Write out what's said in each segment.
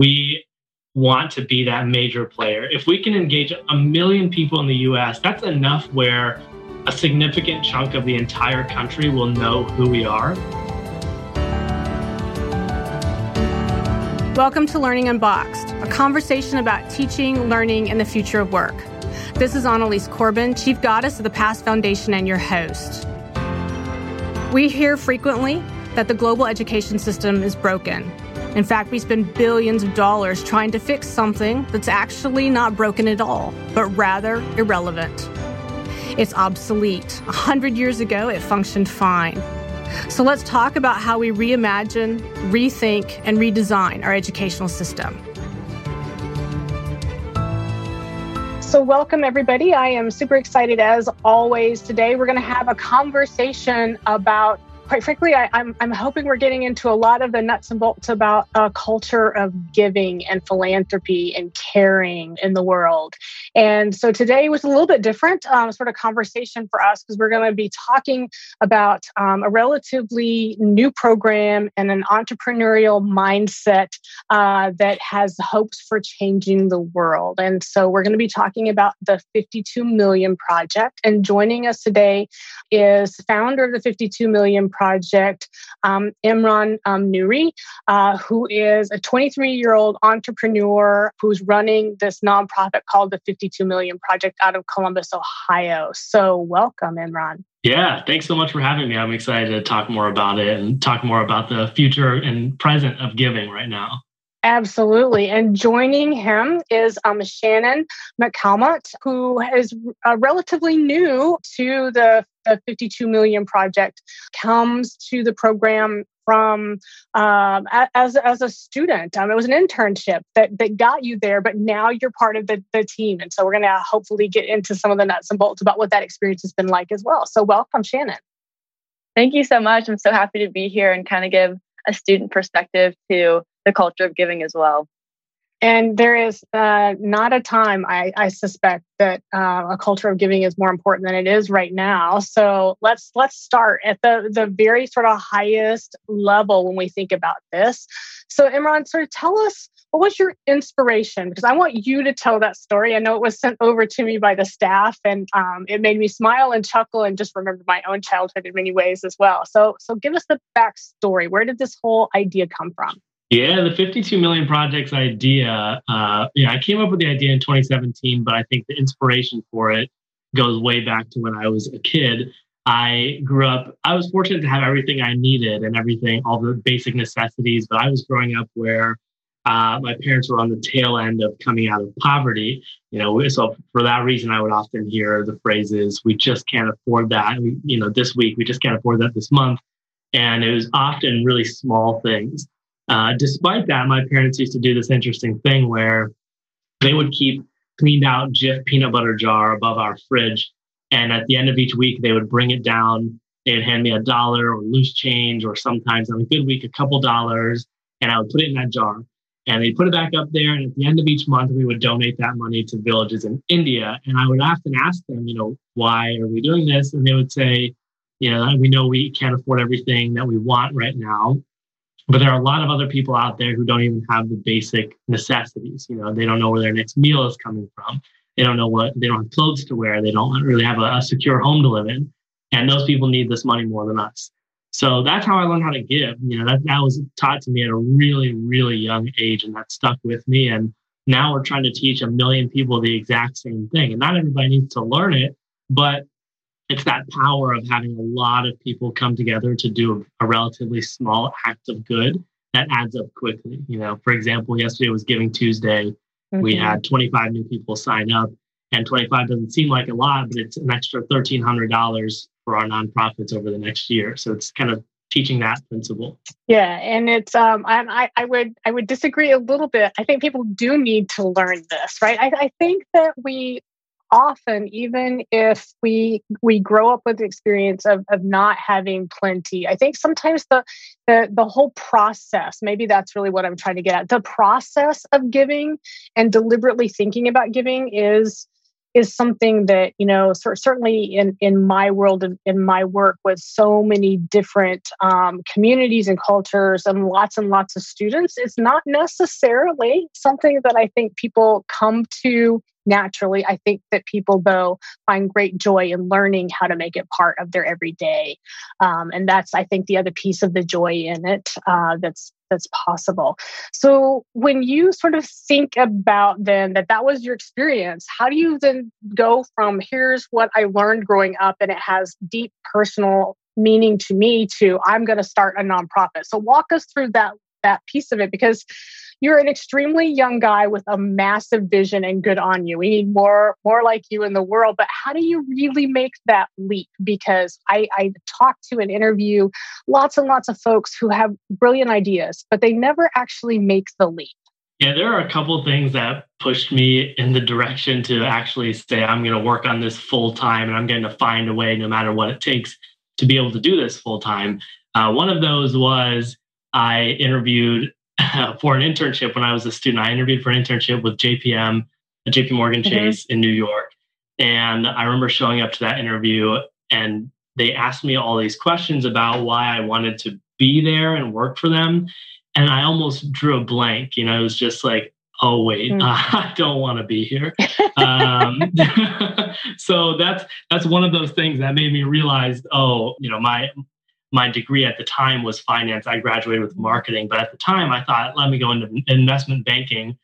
We want to be that major player. If we can engage a million people in the US, that's enough where a significant chunk of the entire country will know who we are. Welcome to Learning Unboxed, a conversation about teaching, learning, and the future of work. This is Annalise Corbin, Chief Goddess of the Past Foundation, and your host. We hear frequently that the global education system is broken in fact, we spend billions of dollars trying to fix something that's actually not broken at all, but rather irrelevant. It's obsolete. A hundred years ago, it functioned fine. So let's talk about how we reimagine, rethink, and redesign our educational system. So, welcome everybody. I am super excited as always. Today, we're going to have a conversation about quite frankly, I, am I'm, I'm hoping we're getting into a lot of the nuts and bolts about a culture of giving and philanthropy and caring in the world. And so today was a little bit different um, sort of conversation for us because we're going to be talking about um, a relatively new program and an entrepreneurial mindset uh, that has hopes for changing the world. And so we're going to be talking about the 52 Million Project. And joining us today is founder of the 52 Million project, um, Imran um, Nuri, uh, who is a 23 year old entrepreneur who's running this nonprofit called the 52 Million Project out of Columbus, Ohio. So, welcome, Imran. Yeah, thanks so much for having me. I'm excited to talk more about it and talk more about the future and present of giving right now. Absolutely. And joining him is um, Shannon McCalmont, who is uh, relatively new to the, the 52 Million Project, comes to the program from um, as, as a student. Um, it was an internship that, that got you there, but now you're part of the, the team. And so we're going to hopefully get into some of the nuts and bolts about what that experience has been like as well. So welcome, Shannon. Thank you so much. I'm so happy to be here and kind of give a student perspective to the culture of giving as well. And there is uh, not a time I, I suspect that uh, a culture of giving is more important than it is right now. So let's let's start at the the very sort of highest level when we think about this. So Imran, sort of tell us what was your inspiration? Because I want you to tell that story. I know it was sent over to me by the staff, and um, it made me smile and chuckle, and just remember my own childhood in many ways as well. So so give us the backstory. Where did this whole idea come from? Yeah, the 52 million projects idea. Uh, yeah, I came up with the idea in 2017, but I think the inspiration for it goes way back to when I was a kid. I grew up, I was fortunate to have everything I needed and everything, all the basic necessities, but I was growing up where uh, my parents were on the tail end of coming out of poverty. You know, so for that reason, I would often hear the phrases, we just can't afford that. We, you know, this week, we just can't afford that this month. And it was often really small things. Uh, despite that, my parents used to do this interesting thing where they would keep cleaned out Jif peanut butter jar above our fridge. And at the end of each week, they would bring it down. They'd hand me a dollar or loose change, or sometimes on a good week, a couple dollars. And I would put it in that jar. And they'd put it back up there. And at the end of each month, we would donate that money to villages in India. And I would often ask them, you know, why are we doing this? And they would say, you know, we know we can't afford everything that we want right now. But there are a lot of other people out there who don't even have the basic necessities. You know, they don't know where their next meal is coming from. They don't know what they don't have clothes to wear. They don't really have a, a secure home to live in. And those people need this money more than us. So that's how I learned how to give. You know, that, that was taught to me at a really, really young age, and that stuck with me. And now we're trying to teach a million people the exact same thing. And not everybody needs to learn it, but it's that power of having a lot of people come together to do a, relatively small act of good that adds up quickly. You know, for example, yesterday was Giving Tuesday. Mm-hmm. We had 25 new people sign up, and 25 doesn't seem like a lot, but it's an extra $1,300 for our nonprofits over the next year. So it's kind of teaching that principle. Yeah, and it's um, I I would I would disagree a little bit. I think people do need to learn this, right? I, I think that we often even if we we grow up with the experience of, of not having plenty i think sometimes the, the the whole process maybe that's really what i'm trying to get at the process of giving and deliberately thinking about giving is is something that you know certainly in in my world in my work with so many different um, communities and cultures and lots and lots of students it's not necessarily something that i think people come to naturally. I think that people though find great joy in learning how to make it part of their everyday um, and that's i think the other piece of the joy in it uh, that's that's possible. So when you sort of think about then that that was your experience, how do you then go from here's what I learned growing up and it has deep personal meaning to me to I'm going to start a nonprofit. So walk us through that that piece of it because you're an extremely young guy with a massive vision and good on you. We need more more like you in the world. But how do you really make that leap? Because I, I talk to and interview lots and lots of folks who have brilliant ideas, but they never actually make the leap. Yeah, there are a couple things that pushed me in the direction to actually say I'm going to work on this full time and I'm going to find a way, no matter what it takes, to be able to do this full time. Uh, one of those was I interviewed for an internship when I was a student. I interviewed for an internship with JPM, JP Morgan mm-hmm. Chase mm-hmm. in New York. And I remember showing up to that interview and they asked me all these questions about why I wanted to be there and work for them. And I almost drew a blank. You know, it was just like, oh, wait, mm. uh, I don't want to be here. um, so that's that's one of those things that made me realize, oh, you know, my my degree at the time was finance. I graduated with marketing, but at the time I thought, let me go into investment banking.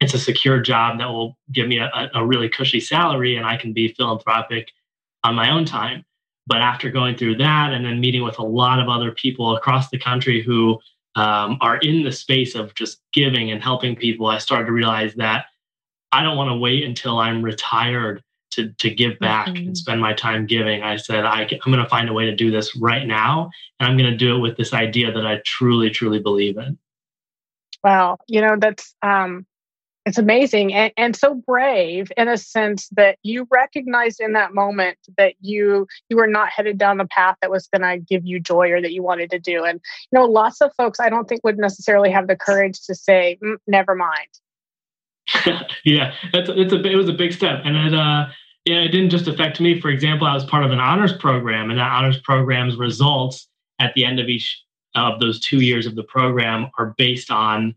It's a secure job that will give me a, a really cushy salary and I can be philanthropic on my own time. But after going through that and then meeting with a lot of other people across the country who um, are in the space of just giving and helping people, I started to realize that I don't want to wait until I'm retired to to give back mm-hmm. and spend my time giving. I said I, I'm going to find a way to do this right now, and I'm going to do it with this idea that I truly, truly believe in. Wow, you know that's um, it's amazing and, and so brave in a sense that you recognized in that moment that you you were not headed down the path that was going to give you joy or that you wanted to do and you know lots of folks i don't think would necessarily have the courage to say mm, never mind yeah, it's, it's a it was a big step, and it uh yeah, it didn't just affect me. For example, I was part of an honors program, and that honors program's results at the end of each of those two years of the program are based on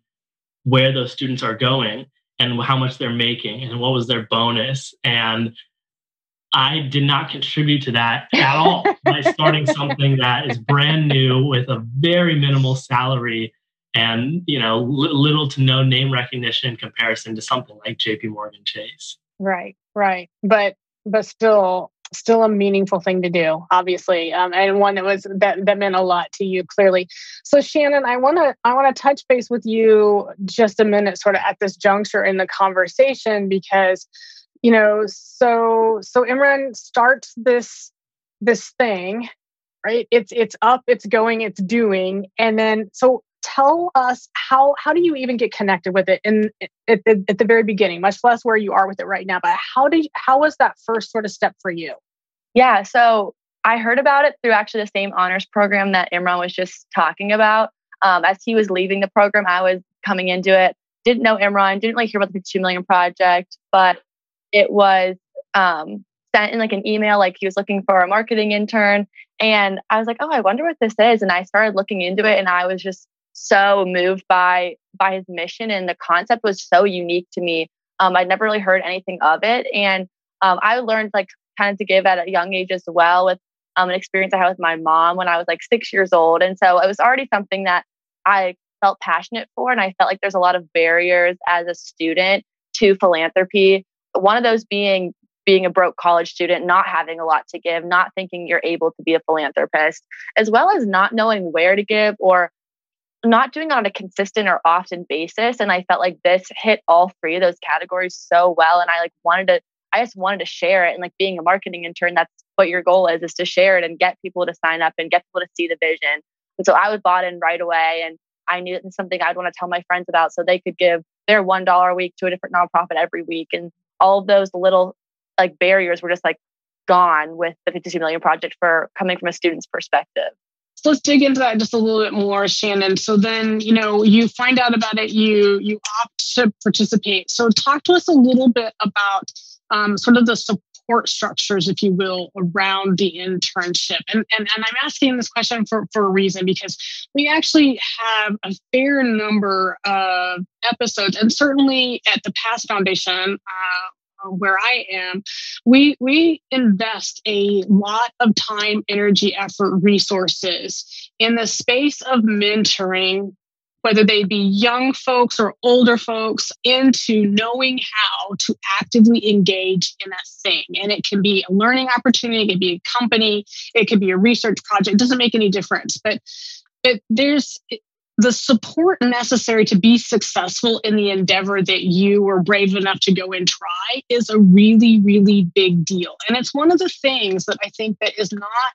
where those students are going and how much they're making and what was their bonus. And I did not contribute to that at all by starting something that is brand new with a very minimal salary and you know little to no name recognition in comparison to something like JP Morgan Chase. Right, right. But but still still a meaningful thing to do obviously um, and one that was that, that meant a lot to you clearly so shannon i want to i want to touch base with you just a minute sort of at this juncture in the conversation because you know so so imran starts this this thing right it's it's up it's going it's doing and then so tell us how how do you even get connected with it in at the, at the very beginning much less where you are with it right now but how did how was that first sort of step for you? Yeah so i heard about it through actually the same honors program that imran was just talking about. Um, as he was leaving the program i was coming into it. Didn't know imran didn't really hear about the 2 million project but it was um, sent in like an email like he was looking for a marketing intern and i was like oh i wonder what this is and i started looking into it and i was just so moved by by his mission and the concept was so unique to me. Um, I'd never really heard anything of it, and um, I learned like kind of to give at a young age as well with um, an experience I had with my mom when I was like six years old, and so it was already something that I felt passionate for, and I felt like there's a lot of barriers as a student to philanthropy. One of those being being a broke college student, not having a lot to give, not thinking you're able to be a philanthropist, as well as not knowing where to give or not doing it on a consistent or often basis. And I felt like this hit all three of those categories so well. And I like wanted to, I just wanted to share it. And like being a marketing intern, that's what your goal is, is to share it and get people to sign up and get people to see the vision. And so I was bought in right away. And I knew it's something I'd want to tell my friends about so they could give their $1 a week to a different nonprofit every week. And all of those little like barriers were just like gone with the 52 million project for coming from a student's perspective. So let's dig into that just a little bit more, Shannon. So then, you know, you find out about it, you you opt to participate. So talk to us a little bit about um, sort of the support structures, if you will, around the internship. And, and, and I'm asking this question for, for a reason because we actually have a fair number of episodes, and certainly at the Past Foundation, uh, Uh, where I am, we we invest a lot of time, energy, effort, resources in the space of mentoring whether they be young folks or older folks, into knowing how to actively engage in a thing. And it can be a learning opportunity, it can be a company, it could be a research project, it doesn't make any difference. But but there's the support necessary to be successful in the endeavor that you were brave enough to go and try is a really really big deal. And it's one of the things that i think that is not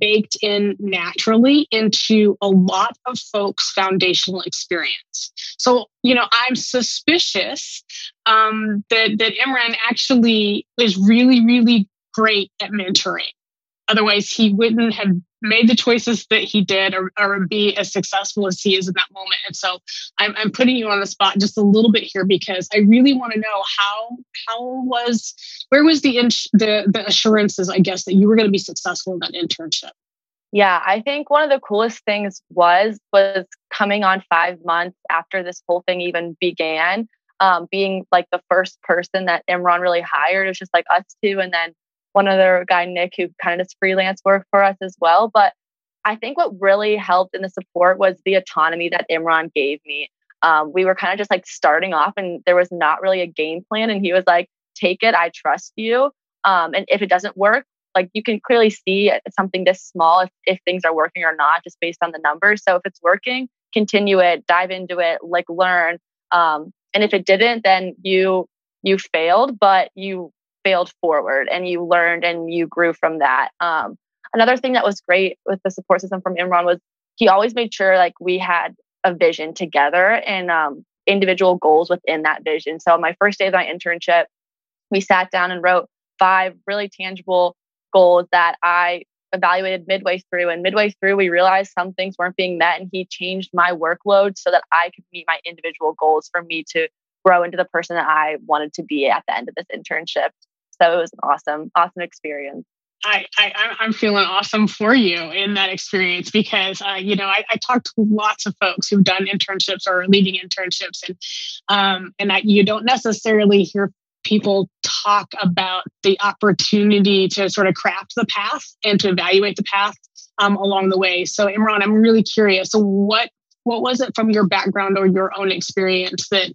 baked in naturally into a lot of folks foundational experience. So you know i'm suspicious um, that that imran actually is really really great at mentoring otherwise he wouldn't have made the choices that he did or, or be as successful as he is in that moment. And so I'm, I'm putting you on the spot just a little bit here because I really want to know how how was where was the ins- the the assurances I guess that you were going to be successful in that internship. Yeah, I think one of the coolest things was was coming on five months after this whole thing even began. Um, being like the first person that Imran really hired. It was just like us two, and then one other guy, Nick, who kind of does freelance work for us as well. But I think what really helped in the support was the autonomy that Imran gave me. Um, we were kind of just like starting off, and there was not really a game plan. And he was like, "Take it, I trust you." Um, and if it doesn't work, like you can clearly see something this small if, if things are working or not, just based on the numbers. So if it's working, continue it, dive into it, like learn. Um, and if it didn't, then you you failed, but you failed forward and you learned and you grew from that. Um, another thing that was great with the support system from Imran was he always made sure like we had a vision together and um, individual goals within that vision. So my first day of my internship, we sat down and wrote five really tangible goals that I evaluated midway through. And midway through, we realized some things weren't being met, and he changed my workload so that I could meet my individual goals for me to grow into the person that I wanted to be at the end of this internship. So it was an awesome, awesome experience. I, I I'm feeling awesome for you in that experience because uh, you know I, I talked to lots of folks who've done internships or leading internships and um, and I, you don't necessarily hear people talk about the opportunity to sort of craft the path and to evaluate the path um, along the way. So Imran, I'm really curious. So what what was it from your background or your own experience that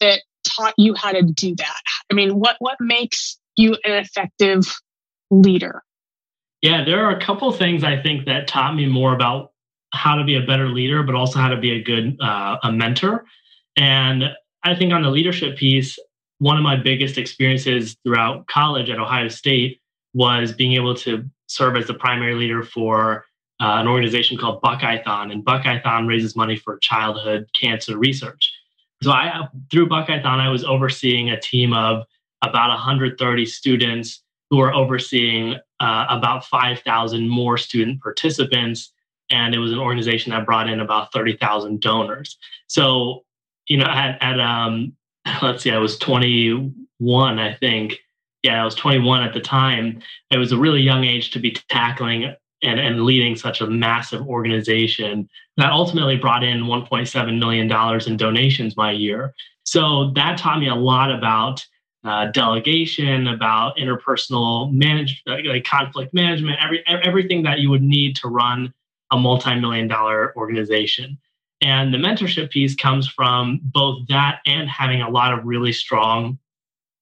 that taught you how to do that? I mean, what what makes you an effective leader? Yeah, there are a couple things I think that taught me more about how to be a better leader, but also how to be a good uh, a mentor. And I think on the leadership piece, one of my biggest experiences throughout college at Ohio State was being able to serve as the primary leader for uh, an organization called Buckeyethon, and Buckeyethon raises money for childhood cancer research. So I, through Buckeyethon, I was overseeing a team of about 130 students who are overseeing uh, about 5,000 more student participants. And it was an organization that brought in about 30,000 donors. So, you know, at, at um, let's see, I was 21, I think. Yeah, I was 21 at the time. It was a really young age to be tackling and, and leading such a massive organization that ultimately brought in $1.7 million in donations my year. So that taught me a lot about uh, delegation, about interpersonal manage, like conflict management, every everything that you would need to run a multi-million dollar organization. And the mentorship piece comes from both that and having a lot of really strong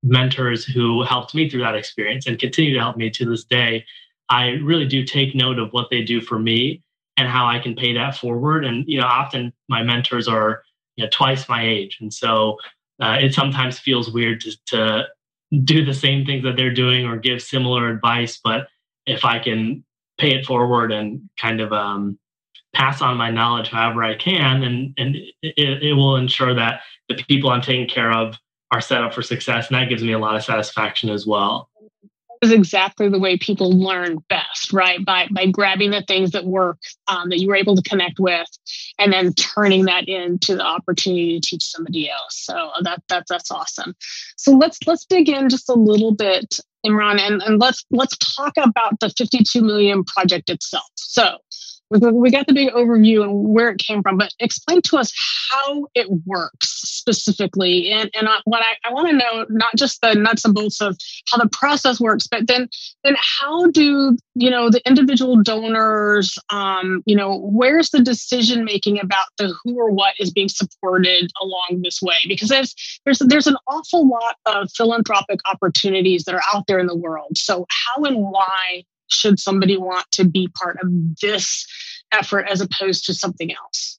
mentors who helped me through that experience and continue to help me to this day. I really do take note of what they do for me and how I can pay that forward. And you know, often my mentors are you know twice my age, and so uh, it sometimes feels weird to, to do the same things that they're doing or give similar advice. But if I can pay it forward and kind of um, pass on my knowledge however I can, and, and it, it will ensure that the people I'm taking care of are set up for success. And that gives me a lot of satisfaction as well. Is exactly the way people learn best, right? By by grabbing the things that work um, that you were able to connect with, and then turning that into the opportunity to teach somebody else. So uh, that that that's awesome. So let's let's dig in just a little bit, Imran, and, and let's let's talk about the 52 million project itself. So we got the big overview and where it came from, but explain to us how it works specifically. And, and what I, I want to know, not just the nuts and bolts of how the process works, but then, then how do, you know, the individual donors, um, you know, where's the decision making about the who or what is being supported along this way? Because there's, there's, there's an awful lot of philanthropic opportunities that are out there in the world. So how and why should somebody want to be part of this effort as opposed to something else?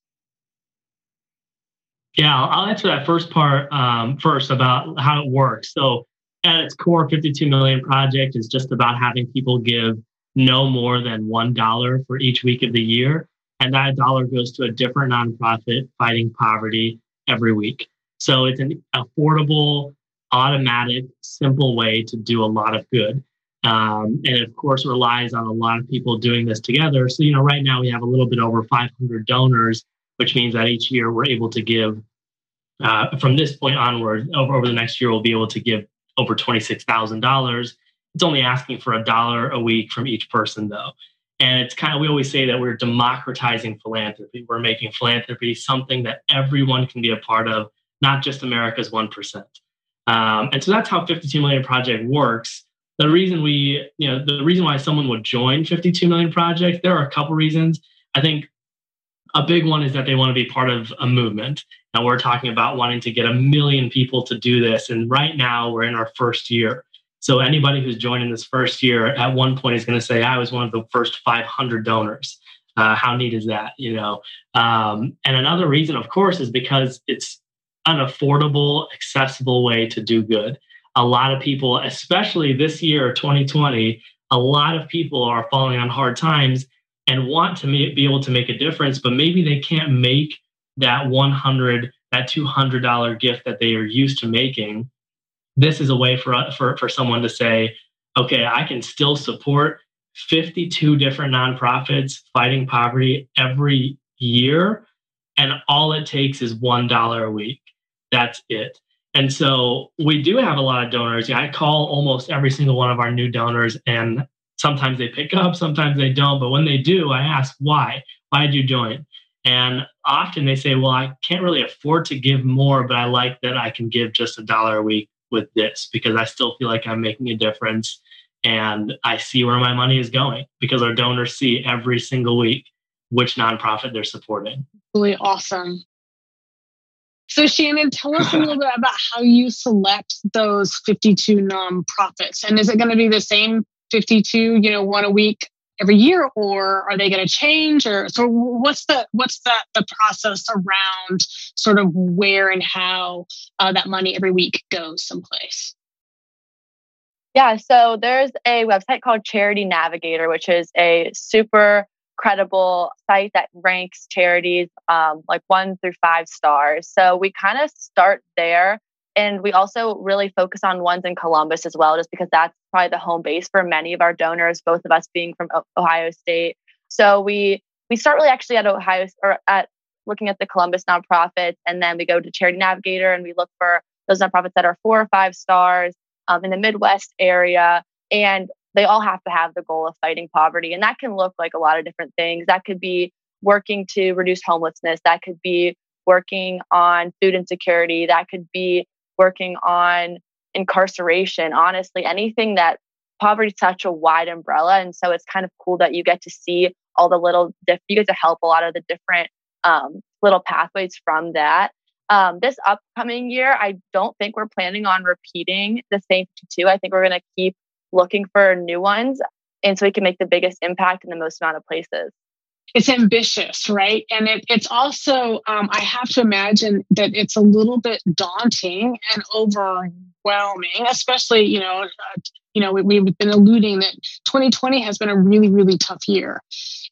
Yeah, I'll answer that first part um, first about how it works. So, at its core, 52 Million Project is just about having people give no more than $1 for each week of the year. And that dollar goes to a different nonprofit fighting poverty every week. So, it's an affordable, automatic, simple way to do a lot of good. Um, and of course relies on a lot of people doing this together. So, you know, right now we have a little bit over 500 donors, which means that each year we're able to give, uh, from this point onward, over, over the next year, we'll be able to give over $26,000. It's only asking for a dollar a week from each person, though. And it's kind of, we always say that we're democratizing philanthropy. We're making philanthropy something that everyone can be a part of, not just America's 1%. Um, and so that's how 52 Million Project works the reason we, you know, the reason why someone would join 52 million projects, there are a couple reasons. I think a big one is that they want to be part of a movement. And we're talking about wanting to get a million people to do this. And right now we're in our first year. So anybody who's joining this first year at one point is going to say, I was one of the first 500 donors. Uh, how neat is that? You know, um, and another reason, of course, is because it's an affordable, accessible way to do good a lot of people, especially this year, 2020, a lot of people are falling on hard times and want to be able to make a difference, but maybe they can't make that 100, that $200 gift that they are used to making. This is a way for, for, for someone to say, okay, I can still support 52 different nonprofits fighting poverty every year. And all it takes is $1 a week. That's it. And so we do have a lot of donors. I call almost every single one of our new donors, and sometimes they pick up, sometimes they don't. But when they do, I ask, why? Why did you join? And often they say, well, I can't really afford to give more, but I like that I can give just a dollar a week with this because I still feel like I'm making a difference and I see where my money is going because our donors see every single week which nonprofit they're supporting. Really awesome. So, Shannon, tell us a little bit about how you select those 52 nonprofits. And is it going to be the same 52, you know, one a week every year, or are they going to change? Or so, what's the what's the the process around sort of where and how uh, that money every week goes someplace? Yeah, so there's a website called Charity Navigator, which is a super credible site that ranks charities um, like one through five stars. So we kind of start there. And we also really focus on ones in Columbus as well, just because that's probably the home base for many of our donors, both of us being from Ohio State. So we we start really actually at Ohio or at looking at the Columbus nonprofits, and then we go to Charity Navigator and we look for those nonprofits that are four or five stars um, in the Midwest area. And they all have to have the goal of fighting poverty. And that can look like a lot of different things. That could be working to reduce homelessness, that could be working on food insecurity, that could be working on incarceration. Honestly, anything that poverty is such a wide umbrella. And so it's kind of cool that you get to see all the little, diff- you get to help a lot of the different um, little pathways from that. Um, this upcoming year, I don't think we're planning on repeating the same two. I think we're going to keep looking for new ones and so we can make the biggest impact in the most amount of places. It's ambitious right? And it, it's also um, i have to imagine that it's a little bit daunting and overwhelming especially you know uh, you know we, we've been alluding that 2020 has been a really really tough year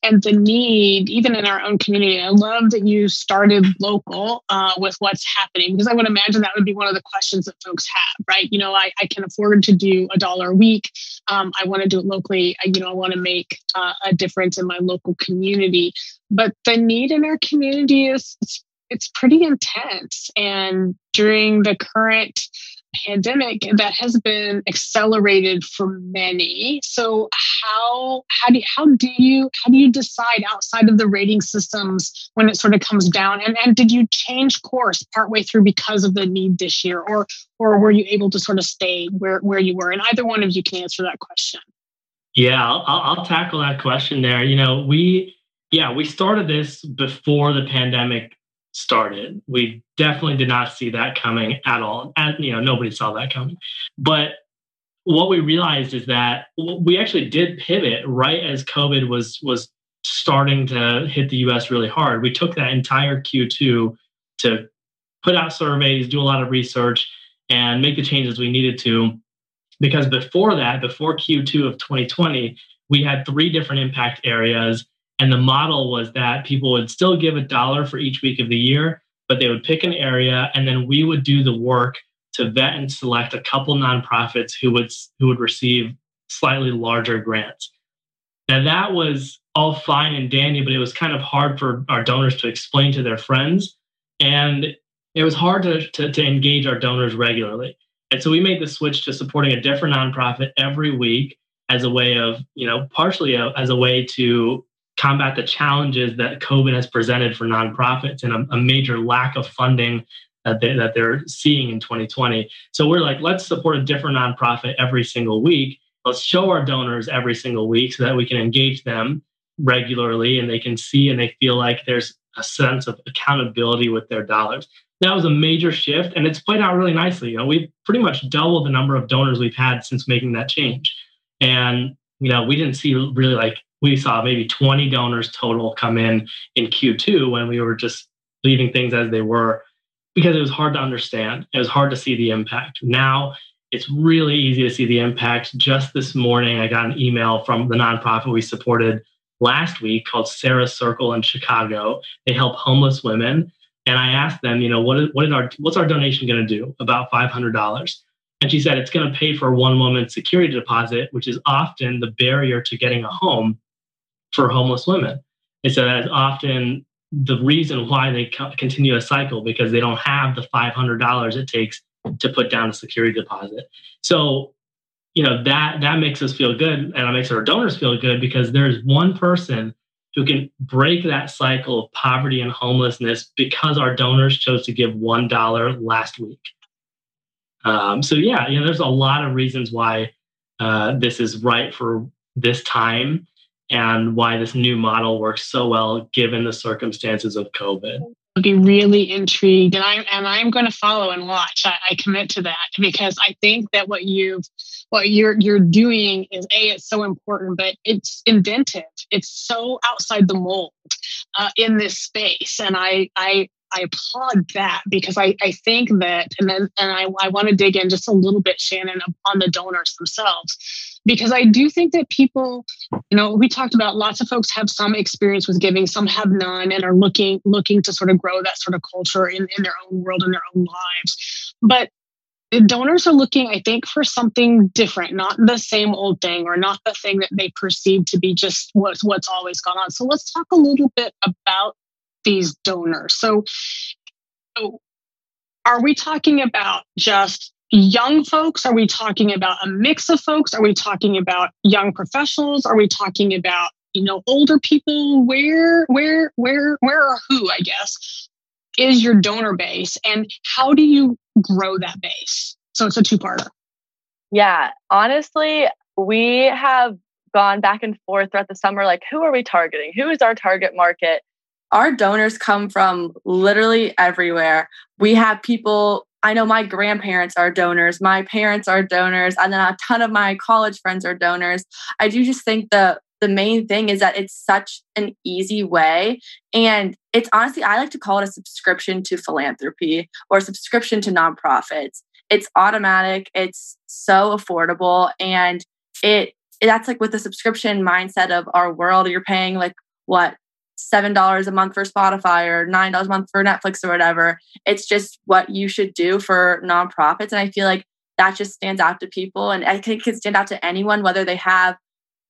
and the need, even in our own community. I love that you started local uh, with what's happening because I would imagine that would be one of the questions that folks have, right? You know, I, I can afford to do a dollar a week. Um, I want to do it locally. I, you know, I want to make uh, a difference in my local community. But the need in our community is it's pretty intense. And during the current pandemic that has been accelerated for many. So how how do you, how do you how do you decide outside of the rating systems when it sort of comes down? And and did you change course partway through because of the need this year? Or or were you able to sort of stay where where you were? And either one of you can answer that question. Yeah i'll, I'll tackle that question there. You know we yeah we started this before the pandemic started. We definitely did not see that coming at all. And, you know, nobody saw that coming. But what we realized is that we actually did pivot right as COVID was was starting to hit the US really hard. We took that entire Q2 to put out surveys, do a lot of research, and make the changes we needed to. Because before that, before Q2 of 2020, we had three different impact areas and the model was that people would still give a dollar for each week of the year, but they would pick an area and then we would do the work to vet and select a couple nonprofits who would who would receive slightly larger grants. Now that was all fine and dandy, but it was kind of hard for our donors to explain to their friends. And it was hard to, to, to engage our donors regularly. And so we made the switch to supporting a different nonprofit every week as a way of, you know, partially a, as a way to combat the challenges that COVID has presented for nonprofits and a, a major lack of funding that, they, that they're seeing in 2020. So we're like, let's support a different nonprofit every single week. Let's show our donors every single week so that we can engage them regularly and they can see and they feel like there's a sense of accountability with their dollars. That was a major shift and it's played out really nicely. You know, we've pretty much doubled the number of donors we've had since making that change. And, you know, we didn't see really like we saw maybe 20 donors total come in in Q2 when we were just leaving things as they were because it was hard to understand. It was hard to see the impact. Now it's really easy to see the impact. Just this morning, I got an email from the nonprofit we supported last week called Sarah Circle in Chicago. They help homeless women. And I asked them, you know, what is, what is our what's our donation going to do? About five hundred dollars. And she said it's going to pay for one woman's security deposit, which is often the barrier to getting a home for homeless women. It's that is often the reason why they continue a cycle because they don't have the $500 it takes to put down a security deposit. So, you know, that that makes us feel good and it makes our donors feel good because there's one person who can break that cycle of poverty and homelessness because our donors chose to give $1 last week. Um, so, yeah, you know, there's a lot of reasons why uh, this is right for this time and why this new model works so well given the circumstances of COVID. I'd be really intrigued, and I'm and I'm going to follow and watch. I, I commit to that because I think that what you've what you're you're doing is a it's so important, but it's inventive. It's so outside the mold uh, in this space, and I I I applaud that because I, I think that, and then, and I, I want to dig in just a little bit, Shannon, on the donors themselves because I do think that people, you know, we talked about lots of folks have some experience with giving, some have none, and are looking looking to sort of grow that sort of culture in, in their own world in their own lives. But donors are looking, I think, for something different, not the same old thing or not the thing that they perceive to be just what's what's always gone on. So let's talk a little bit about these donors. So, so are we talking about just young folks? Are we talking about a mix of folks? Are we talking about young professionals? Are we talking about you know older people? Where where where where or who? I guess is your donor base, and how do you grow that base? So it's a two parter. Yeah, honestly, we have gone back and forth throughout the summer. Like, who are we targeting? Who is our target market? Our donors come from literally everywhere. We have people I know my grandparents are donors, my parents are donors, and then a ton of my college friends are donors. I do just think the the main thing is that it's such an easy way and it's honestly I like to call it a subscription to philanthropy or a subscription to nonprofits. It's automatic, it's so affordable and it that's like with the subscription mindset of our world you're paying like what seven dollars a month for Spotify or nine dollars a month for Netflix or whatever. It's just what you should do for nonprofits, and I feel like that just stands out to people, and I think it can stand out to anyone whether they have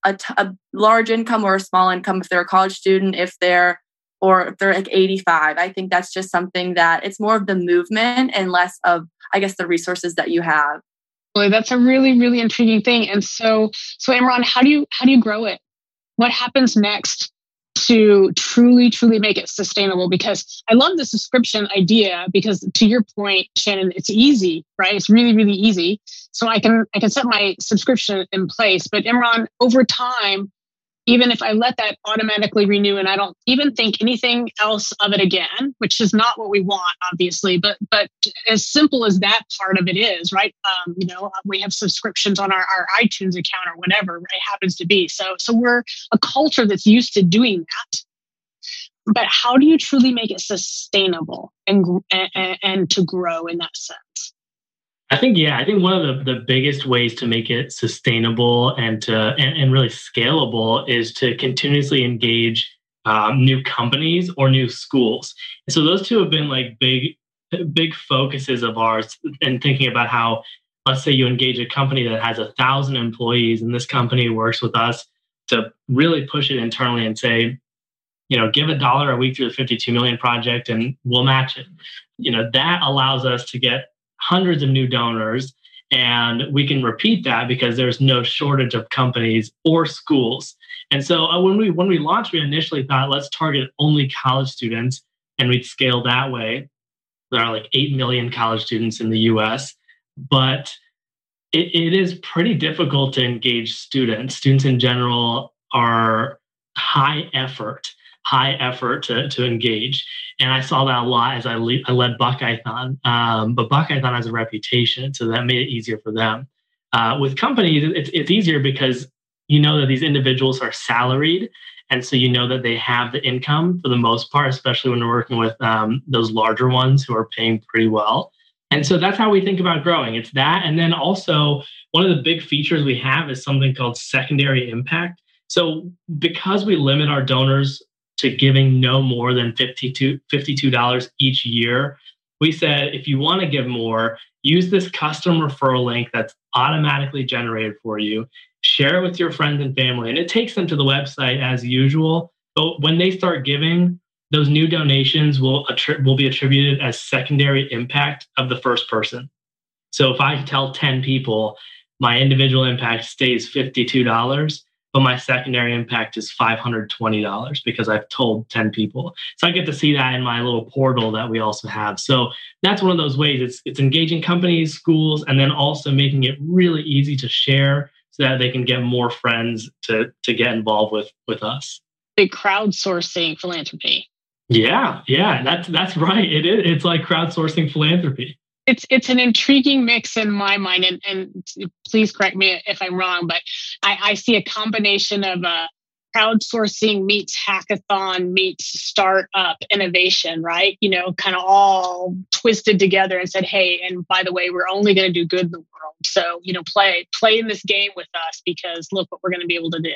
a, t- a large income or a small income. If they're a college student, if they're or if they're like 85 i think that's just something that it's more of the movement and less of i guess the resources that you have. That's a really really intriguing thing. And so so imran how do you how do you grow it? What happens next to truly truly make it sustainable because i love the subscription idea because to your point shannon it's easy right? It's really really easy. So i can i can set my subscription in place. But imran over time even if I let that automatically renew and I don't even think anything else of it again, which is not what we want, obviously, but but as simple as that part of it is, right? Um, you know, we have subscriptions on our, our iTunes account or whatever it happens to be. So so we're a culture that's used to doing that. But how do you truly make it sustainable and and, and to grow in that sense? I think yeah, I think one of the, the biggest ways to make it sustainable and to and, and really scalable is to continuously engage um, new companies or new schools. And so those two have been like big big focuses of ours in thinking about how let's say you engage a company that has a thousand employees and this company works with us to really push it internally and say you know give a dollar a week through the 52 million project and we'll match it you know that allows us to get hundreds of new donors and we can repeat that because there's no shortage of companies or schools. And so uh, when we when we launched we initially thought let's target only college students and we'd scale that way. There are like 8 million college students in the us but it, it is pretty difficult to engage students. Students in general are high effort high effort to, to engage. And I saw that a lot as I, le- I led Buckeyethon. Um, but Buckeyethon has a reputation, so that made it easier for them. Uh, with companies, it's, it's easier because you know that these individuals are salaried. And so you know that they have the income for the most part, especially when we're working with um, those larger ones who are paying pretty well. And so that's how we think about growing. It's that. And then also, one of the big features we have is something called secondary impact. So, because we limit our donors to giving no more than $52, $52 each year. We said if you want to give more, use this custom referral link that's automatically generated for you. Share it with your friends and family, and it takes them to the website as usual. But when they start giving, those new donations will, attri- will be attributed as secondary impact of the first person. So if I tell 10 people my individual impact stays $52, but my secondary impact is $520 because I've told 10 people. So I get to see that in my little portal that we also have. So that's one of those ways. It's it's engaging companies, schools, and then also making it really easy to share so that they can get more friends to to get involved with with us. Big crowdsourcing philanthropy. Yeah, yeah, that's that's right. It is. It's like crowdsourcing philanthropy it's it's an intriguing mix in my mind and, and please correct me if i'm wrong but i, I see a combination of uh, crowdsourcing meets hackathon meets startup innovation right? You know kind of all twisted together and said hey and by the way we're only going to do good in the world. So you know play play in this game with us because look what we're going to be able to do.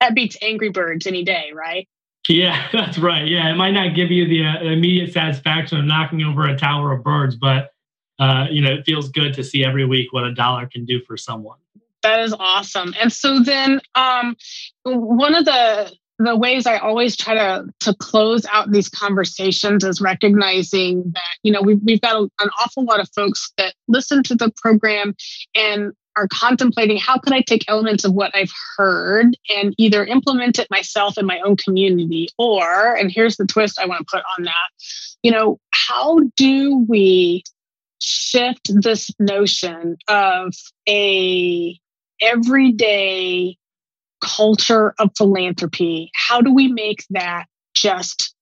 That beats angry birds any day right? Yeah, that's right. Yeah, it might not give you the uh, immediate satisfaction of knocking over a tower of birds, but uh, you know, it feels good to see every week what a dollar can do for someone. That is awesome. And so then um, one of the the ways I always try to to close out these conversations is recognizing that you know we've we've got a, an awful lot of folks that listen to the program and are contemplating how can I take elements of what I've heard and either implement it myself in my own community or and here's the twist I want to put on that you know how do we shift this notion of a everyday culture of philanthropy. How do we make that just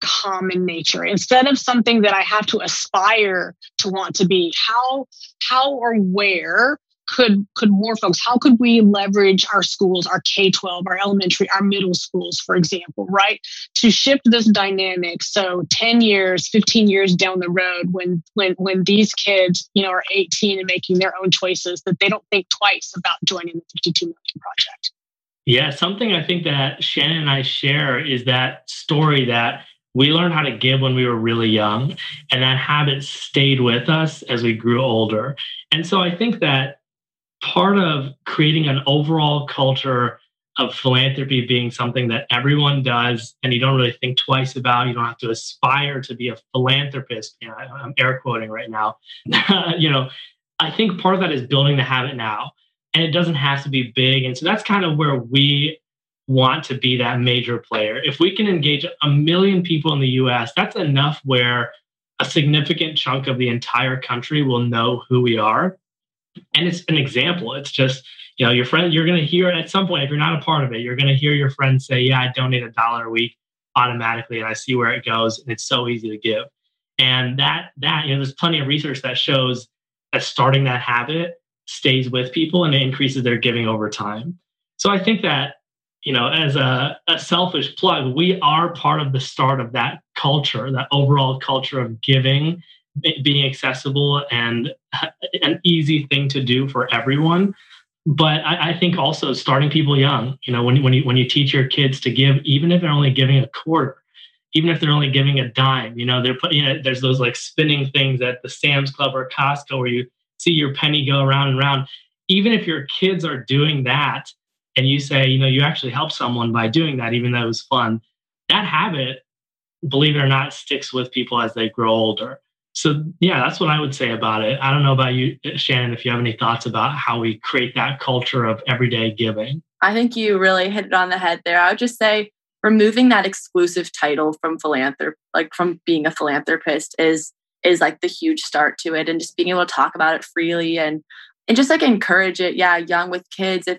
common nature? Instead of something that i have to aspire to want to be how how or where could could more folks how could we leverage our schools our k-12 our elementary our middle schools for example right? To shift this dynamic. So 10 years 15 years down the road when when when these kids you know are 18 and making their own choices that they don't think twice about joining the 52 million project. Yeah, something I think that Shannon and I share is that story that we learned how to give when we were really young, and that habit stayed with us as we grew older. And so I think that part of creating an overall culture of philanthropy being something that everyone does and you don't really think twice about. You don't have to aspire to be a philanthropist. You know, I'm air quoting right now. you know, I think part of that is building the habit now. And it doesn't have to be big. And so that's kind of where we want to be that major player. If we can engage a million people in the US, that's enough where a significant chunk of the entire country will know who we are. And it's an example. It's just, you know, your friend, you're going to hear at some point, if you're not a part of it, you're going to hear your friend say, Yeah, I donate a dollar a week automatically and I see where it goes. And it's so easy to give. And that, that, you know, there's plenty of research that shows that starting that habit stays with people and it increases their giving over time. So I think that, you know, as a, a selfish plug, we are part of the start of that culture, that overall culture of giving being accessible and an easy thing to do for everyone but I, I, think also starting people young. You know, when when you when you teach your kids to give, even if they're only giving a quarter, even if they're only giving a dime, you know, they're putting. You know, there's those like spinning things at the Sam's Club or Costco where you see your penny go around and around. Even if your kids are doing that, and you say, you know, you actually help someone by doing that, even though it was fun, that habit, believe it or not, sticks with people as they grow older so yeah that's what i would say about it. I don't know about you shannon if you have any thoughts about how we create that culture of everyday giving. I think you really hit it on the head there. I would just say removing that exclusive title from philanthrop like from being a philanthropist is is like the huge start to it and just being able to talk about it freely and and just like encourage it. Yeah young with kids if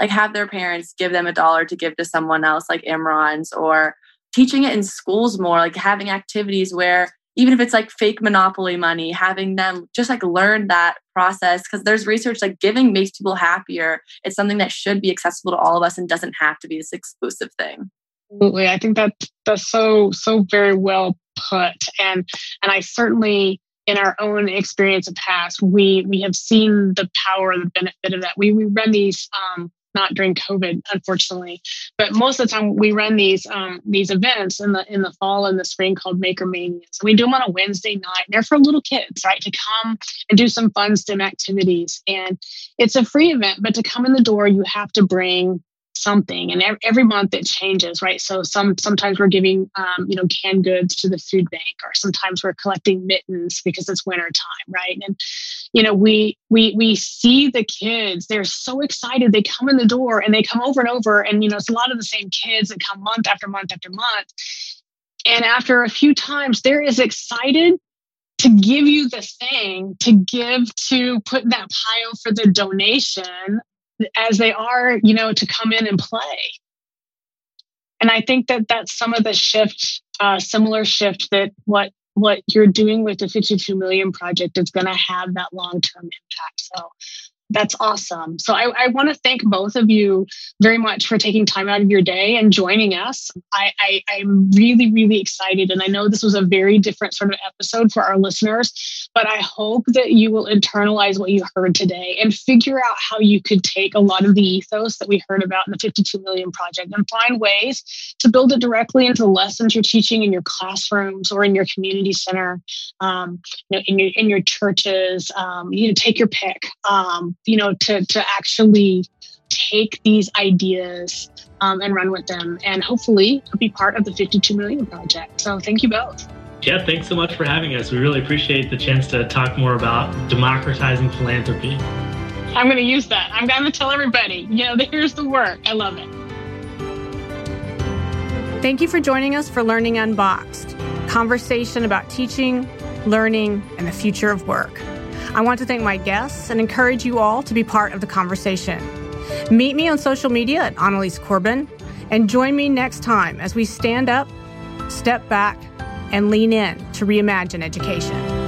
like have their parents give them a dollar to give to someone else like imran's or teaching it in schools more like having activities where even if it's like fake monopoly money having them just like learn that process because there's research like giving makes people happier. It's something that should be accessible to all of us and doesn't have to be this exclusive thing. Absolutely. I think that that's so so very well put. And and i certainly in our own experience of past we we have seen the power the benefit of that. We we run these um not during COVID, unfortunately. But most of the time, we run these um, these events in the in the fall and the spring called Maker Mania. So we do them on a Wednesday night. They're for little kids, right, to come and do some fun STEM activities. And it's a free event, but to come in the door, you have to bring something and every month it changes right? So some sometimes we're giving um, you know canned goods to the food bank or sometimes we're collecting mittens because it's winter time right? And you know we we we see the kids they're so excited they come in the door and they come over and over and you know it's a lot of the same kids that come month after month after month. And after a few times they're as excited to give you the thing to give to put that pile for the donation as they are, you know, to come in and play. And I think that that's some of the shift, uh, similar shift that what what you're doing with the 52 million project is going to have that long term impact. So that's awesome. So I, I want to thank both of you very much for taking time out of your day and joining us. I, I, I'm really, really excited. And I know this was a very different sort of episode for our listeners, but I hope that you will internalize what you heard today and figure out how you could take a lot of the ethos that we heard about in the 52 million project and find ways to build it directly into lessons you're teaching in your classrooms or in your community center, um, you know, in your in your churches. Um, you know, take your pick. Um, you know, to, to actually take these ideas um, and run with them and hopefully be part of the 52 million project. So thank you both. Yeah, thanks so much for having us. We really appreciate the chance to talk more about democratizing philanthropy. I'm going to use that. I'm going to tell everybody, you know, here's the work. I love it. Thank you for joining us for Learning Unboxed, conversation about teaching, learning, and the future of work. I want to thank my guests and encourage you all to be part of the conversation. Meet me on social media at Annalies Corbin and join me next time as we stand up, step back, and lean in to reimagine education.